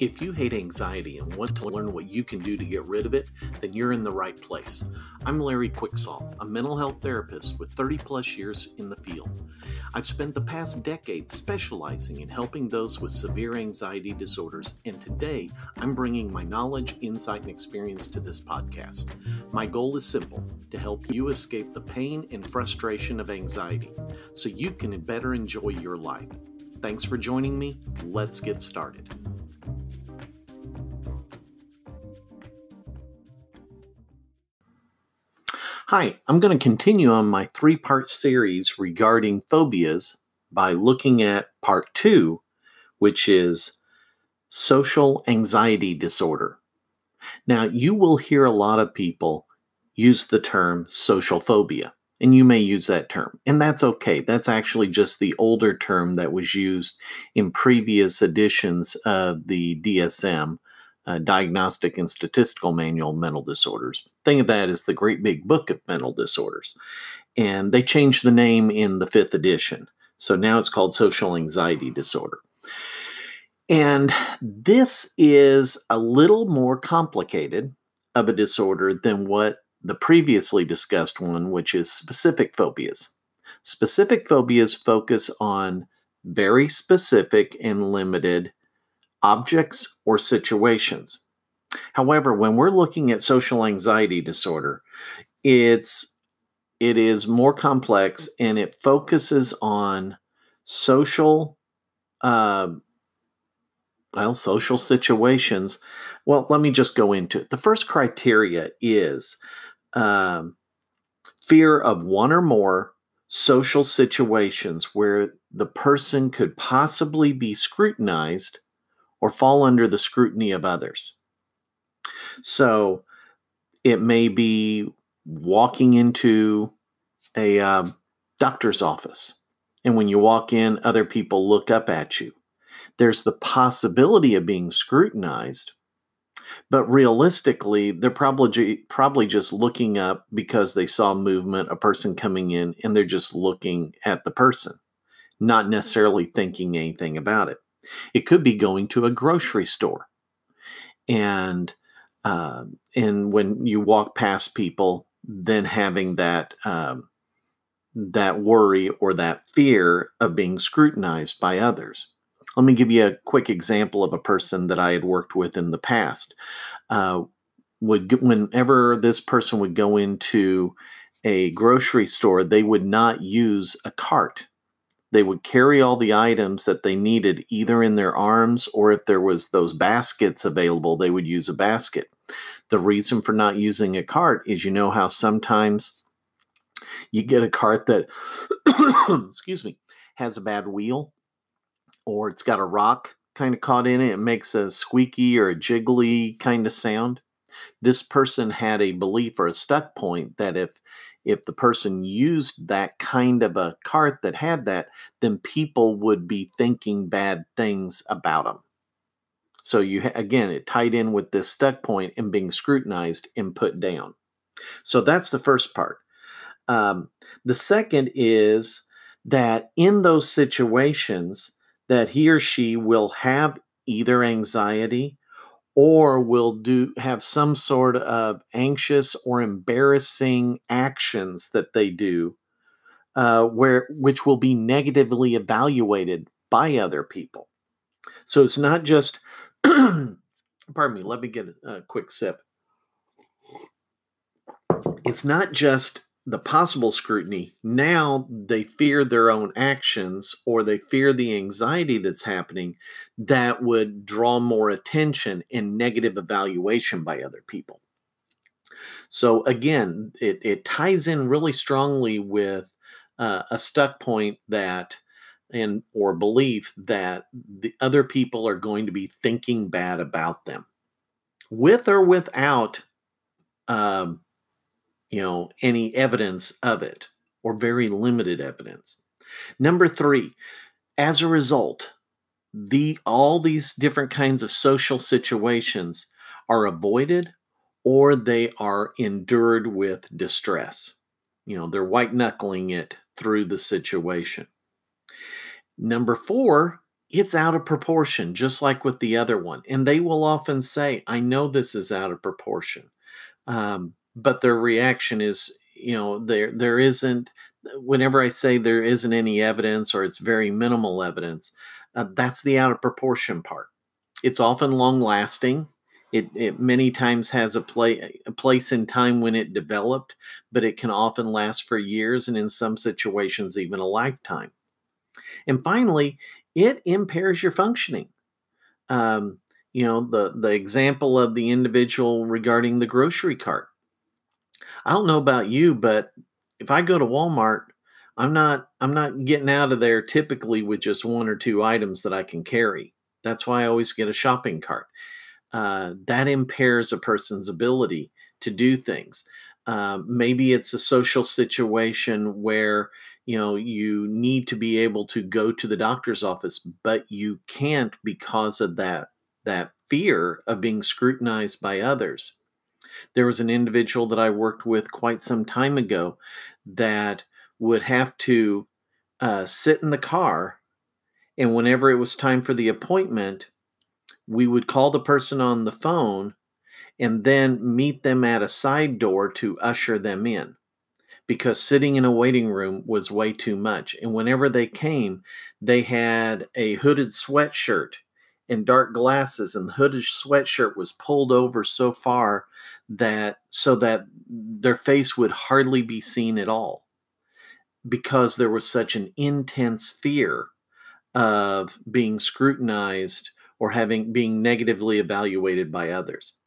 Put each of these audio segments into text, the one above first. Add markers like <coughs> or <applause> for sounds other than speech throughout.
If you hate anxiety and want to learn what you can do to get rid of it, then you're in the right place. I'm Larry Quicksall, a mental health therapist with 30 plus years in the field. I've spent the past decade specializing in helping those with severe anxiety disorders, and today I'm bringing my knowledge, insight, and experience to this podcast. My goal is simple to help you escape the pain and frustration of anxiety so you can better enjoy your life. Thanks for joining me. Let's get started. Hi, I'm going to continue on my three part series regarding phobias by looking at part two, which is social anxiety disorder. Now, you will hear a lot of people use the term social phobia, and you may use that term, and that's okay. That's actually just the older term that was used in previous editions of the DSM uh, Diagnostic and Statistical Manual of Mental Disorders. Think of that as the great big book of mental disorders. And they changed the name in the fifth edition. So now it's called Social Anxiety Disorder. And this is a little more complicated of a disorder than what the previously discussed one, which is specific phobias. Specific phobias focus on very specific and limited objects, or situations. However, when we're looking at social anxiety disorder, it's it is more complex and it focuses on social uh, well social situations well let me just go into it the first criteria is um, fear of one or more social situations where the person could possibly be scrutinized or fall under the scrutiny of others. So it may be walking into a uh, doctor's office, and when you walk in, other people look up at you. There's the possibility of being scrutinized, but realistically, they're probably probably just looking up because they saw movement, a person coming in, and they're just looking at the person, not necessarily thinking anything about it. It could be going to a grocery store, and uh, and when you walk past people, then having that um, that worry or that fear of being scrutinized by others. Let me give you a quick example of a person that I had worked with in the past. Uh, would whenever this person would go into a grocery store, they would not use a cart they would carry all the items that they needed either in their arms or if there was those baskets available they would use a basket. The reason for not using a cart is you know how sometimes you get a cart that <coughs> excuse me has a bad wheel or it's got a rock kind of caught in it it makes a squeaky or a jiggly kind of sound this person had a belief or a stuck point that if if the person used that kind of a cart that had that, then people would be thinking bad things about them. So you again, it tied in with this stuck point and being scrutinized and put down. So that's the first part. Um, the second is that in those situations that he or she will have either anxiety or will do have some sort of anxious or embarrassing actions that they do uh, where which will be negatively evaluated by other people. So it's not just <clears throat> pardon me let me get a quick sip. It's not just the possible scrutiny, now they fear their own actions or they fear the anxiety that's happening that would draw more attention and negative evaluation by other people. So, again, it, it ties in really strongly with uh, a stuck point that and or belief that the other people are going to be thinking bad about them with or without um, you know, any evidence of it or very limited evidence. Number three, as a result, the all these different kinds of social situations are avoided or they are endured with distress. You know, they're white knuckling it through the situation. Number four, it's out of proportion, just like with the other one. And they will often say, I know this is out of proportion. Um, but their reaction is, you know, there there isn't whenever I say there isn't any evidence or it's very minimal evidence, uh, that's the out of proportion part. It's often long lasting. It, it many times has a, play, a place in time when it developed, but it can often last for years and in some situations even a lifetime. And finally, it impairs your functioning. Um, you know, the, the example of the individual regarding the grocery cart. I don't know about you, but if I go to Walmart, I'm not I'm not getting out of there typically with just one or two items that I can carry. That's why I always get a shopping cart. Uh, that impairs a person's ability to do things. Uh, maybe it's a social situation where you know you need to be able to go to the doctor's office, but you can't because of that that fear of being scrutinized by others. There was an individual that I worked with quite some time ago that would have to uh, sit in the car, and whenever it was time for the appointment, we would call the person on the phone and then meet them at a side door to usher them in because sitting in a waiting room was way too much. And whenever they came, they had a hooded sweatshirt and dark glasses, and the hooded sweatshirt was pulled over so far that so that their face would hardly be seen at all because there was such an intense fear of being scrutinized or having being negatively evaluated by others.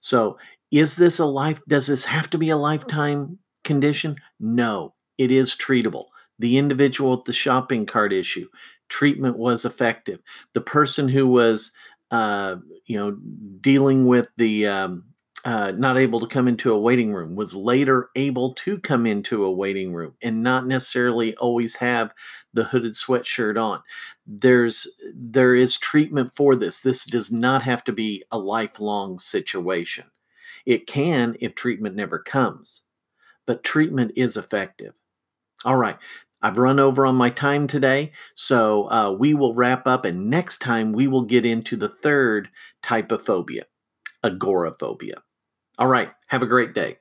So, is this a life does this have to be a lifetime condition? No, it is treatable. The individual with the shopping cart issue, treatment was effective. The person who was uh, you know dealing with the um, uh, not able to come into a waiting room was later able to come into a waiting room and not necessarily always have the hooded sweatshirt on. There's there is treatment for this. This does not have to be a lifelong situation. It can if treatment never comes but treatment is effective. All right I've run over on my time today, so uh, we will wrap up, and next time we will get into the third type of phobia agoraphobia. All right. Have a great day.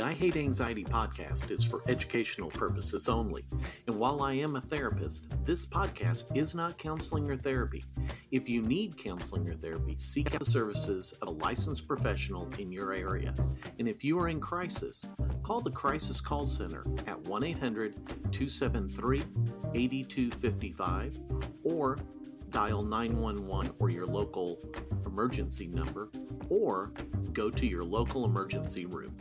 The I Hate Anxiety podcast is for educational purposes only. And while I am a therapist, this podcast is not counseling or therapy. If you need counseling or therapy, seek out the services of a licensed professional in your area. And if you are in crisis, call the Crisis Call Center at 1 800 273 8255 or dial 911 or your local emergency number or go to your local emergency room.